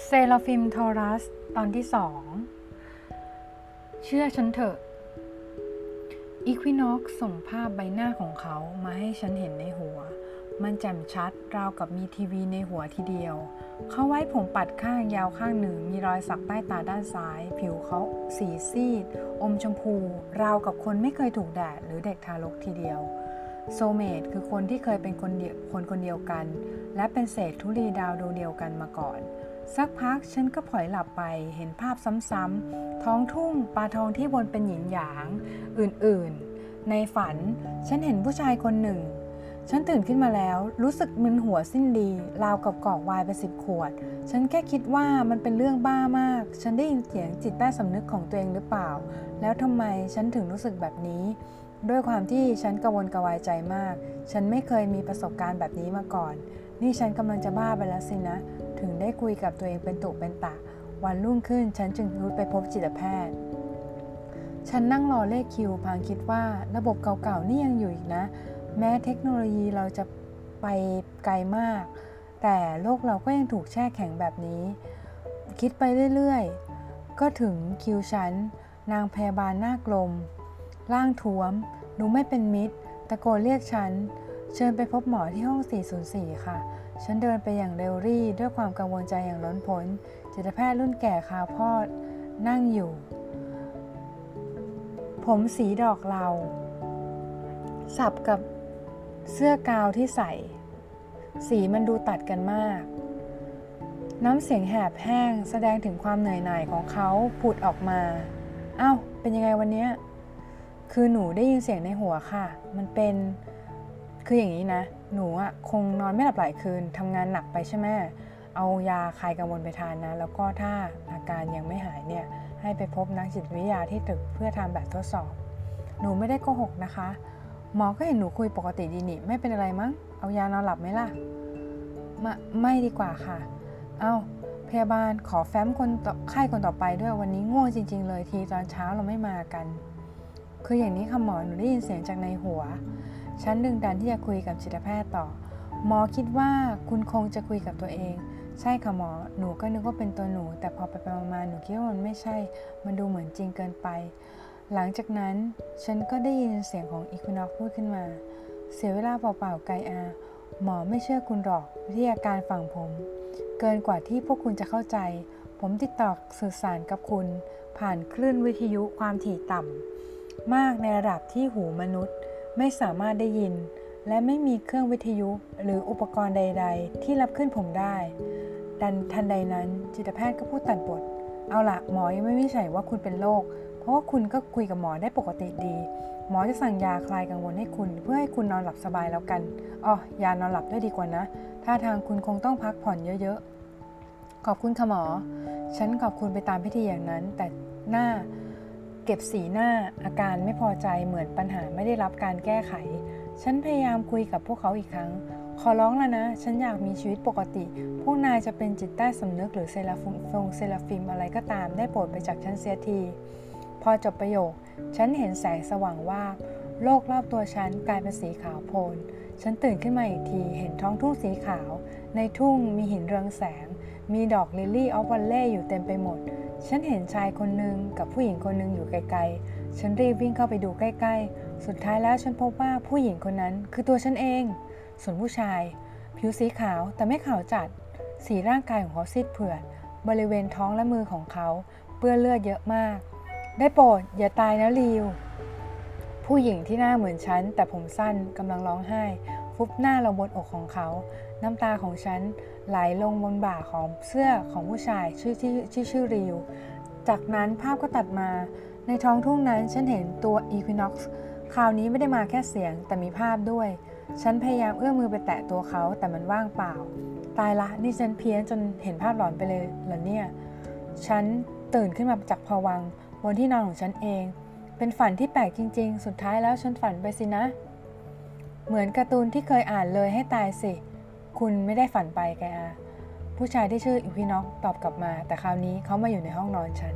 เซราฟิมทอรัส ตอนที่สอง เชื่อฉันเถอะอีควินอกส่งภาพใบหน้าของเขามาให้ฉันเห็นในหัว มันแจ่มชัดราวกับมีทีวีในหัวทีเดียว เขาไว้ผมปัดข้างยาวข้างหนึ่ง มีรอยสักใต้ตาด้านซ้าย ผิวเขาสีซีด อมชมพู ราวกับคนไม่เคยถูกแดดหรือเด็กทารกทีเดียว โซเมตคือคนที่เคยเป็นคนเดียวคนคนเดียวกัน และเป็นเศษธุลีดาวดวงเดียวกันมาก่อน สักพักฉันก็ผลอยหลับไปเห็นภาพซ้ำๆท้องทุ่งปลาทองที่วนเป็นหยินหยาง อื่นๆ ในฝันฉันเห็นผู้ชายคนหนึ่ง ฉันตื่นขึ้นมาแล้วรู้สึกมึนหัวสิ้นดี ราวกับกอกวายไปสิบขวด ฉันแค่คิดว่ามันเป็นเรื่องบ้ามาก ฉันได้ยินเสียงจิตใต้สำนึกของตัวเองหรือเปล่า แล้วทำไมฉันถึงรู้สึกแบบนี้ ด้วยความที่ฉันกระวนกระวายใจมาก ฉันไม่เคยมีประสบการณ์แบบนี้มาก่อน นี่ฉันกำลังจะบ้าไปแล้วสินะ ถึงได้คุยกับตัวเองเป็นตุเป็นตะ วันรุ่งขึ้นฉันจึงรุดไปพบจิตแพทย์ ฉันนั่งรอเลขคิวพางคิดว่าระบบเก่าๆนี่ยังอยู่อีกนะ แม้เทคโนโลยีเราจะไปไกลมาก แต่โลกเราก็ยังถูกแช่แข็งแบบนี้ คิดไปเรื่อยๆ ก็ถึงคิวฉัน นางพยาบาลหน้ากลม ร่างท้วม ดูไม่เป็นมิตร ตะโกนเรียกฉัน เชิญไปพบหมอที่ห้อง 404 ค่ะ ฉันเดินไปอย่างเร็วรี่ ด้วยความกังวลใจอย่างล้นพ้น จิตแพทย์รุ่นแก่คาวพ่อนั่งอยู่ ผมสีดอกเหลาสับกับเสื้อกาวที่ใส่ สีมันดูตัดกันมาก น้ำเสียงแหบแห้งแสดงถึงความเหนื่อยหน่ายของเขาผุดออกมาเอ้าเป็นยังไงวันนี้ คือหนูได้ยินเสียงในหัวค่ะ มันเป็น คืออย่างนี้นะ หนูอะคงนอนไม่หลับหลายคืนทำงานหนักไปใช่ไหมเอายาคลายกังวลไปทานนะ แล้วก็ถ้าอาการยังไม่หายเนี่ยให้ไปพบนักจิตวิทยาที่ตึกเพื่อทำแบบทดสอบ หนูไม่ได้โกหกนะคะ หมอก็เห็นหนูคุยปกติดีนี่ไม่เป็นอะไรมั้ง เอายานอนหลับไหมล่ะมาไม่ดีกว่าค่ะ เอา้าพยาบาลขอแฟ้มคนไข้คนต่อไปด้วยวันนี้ง่วงจริง ๆ เลยทีตอนเช้าเราไม่มากัน คืออย่างนี้ค่ะหมอหนูได้ยินเสียงจากในหัว ฉันดึงดันที่จะคุยกับจิตแพทย์ต่อ หมอคิดว่าคุณคงจะคุยกับตัวเอง ใช่ค่ะหมอ หนูก็นึกว่าเป็นตัวหนู แต่พอไปไปมาหนูคิดว่ามันไม่ใช่ มันดูเหมือนจริงเกินไป หลังจากนั้นฉันก็ได้ยินเสียงของอีควินอกพูดขึ้นมา เสียเวลาเปล่าๆไกอา หมอไม่เชื่อคุณหรอกวิทยาการฝั่งผม เกินกว่าที่พวกคุณจะเข้าใจ ผมติดต่อสื่อสารกับคุณ ผ่านคลื่นวิทยุความถี่ต่ำมากในระดับที่หูมนุษย์ ไม่สามารถได้ยิน และไม่มีเครื่องวิทยุหรืออุปกรณ์ใด ๆ ที่รับขึ้นผมได้ ดันทันใดนั้นจิตแพทย์ก็พูดตัดบท เอาละหมอยังไม่วิจัยว่าคุณเป็นโรคเพราะว่าคุณก็คุยกับหมอได้ปกติดี หมอจะสั่งยาคลายกังวลให้คุณ เพื่อให้คุณนอนหลับสบายแล้วกันอ๋อยานอนหลับด้วยดีกว่านะถ้าทางคุณคงต้องพักผ่อนเยอะๆขอบคุณค่ะหมอ ฉันขอบคุณไปตามพิธีอย่างนั้น แต่หน้า เก็บสีหน้าอาการไม่พอใจเหมือนปัญหาไม่ได้รับการแก้ไข ฉันพยายามคุยกับพวกเขาอีกครั้ง ขอร้องแล้วนะ ฉันอยากมีชีวิตปกติ พวกนายจะเป็นจิตใต้สำนึกหรือเซราฟงฟงเซราฟิมอะไรก็ตามได้โปรดไปจากฉันเสียที พอจบประโยค ฉันเห็นแสงสว่างว่า โลกรอบตัวฉันกลายเป็นสีขาวโพลน ฉันตื่นขึ้นมาอีกที เห็นท้องทุ่งสีขาว ในทุ่งมีหินเรืองแสง มีดอกลิลลี่ออฟวันเล่อยู่เต็มไปหมด ฉันเห็นชายคนหนึ่งกับผู้หญิงคนหนึ่งอยู่ไกลๆ ฉันรีบวิ่งเข้าไปดูใกล้ๆ สุดท้ายแล้วฉันพบว่าผู้หญิงคนนั้นคือตัวฉันเอง ส่วนผู้ชาย ผิวสีขาวแต่ไม่ขาวจัด สีร่างกายของเขาซีดเผือด บริเวณท้องและมือของเขา เปื้อนเลือดเยอะมาก ได้โปรดอย่าตายนะลิว ผู้หญิงที่หน้าเหมือนฉันแต่ผมสั้นกำลังร้องไห้ ฟุบหน้าลงบนอกของเขา น้ำตาของฉันไหลลงบนบ่าของเสื้อของผู้ชายชื่อที่ที่ชื่อริว จากนั้นภาพก็ตัดมา ในท้องทุ่งนั้นฉันเห็นตัว Equinox คราวนี้ไม่ได้มาแค่เสียงแต่มีภาพด้วย ฉันพยายามเอื้อมมือไปแตะตัวเขาแต่มันว่างเปล่า ตายละนี่ฉันเพี้ยนจนเห็นภาพหลอนไปเลยเหรอเนี่ย ฉันตื่นขึ้นมาจากภวังบนที่นอนของฉันเอง เป็นฝันที่แปลกจริง ๆ สุดท้ายแล้วฉันฝันไปสินะ เหมือนการ์ตูนที่เคยอ่านเลยให้ตายสิ คุณไม่ได้ฝันไปแกอาผู้ชายที่ชื่ออีพีน็อกตอบกลับมา แต่คราวนี้เขามาอยู่ในห้องนอนฉัน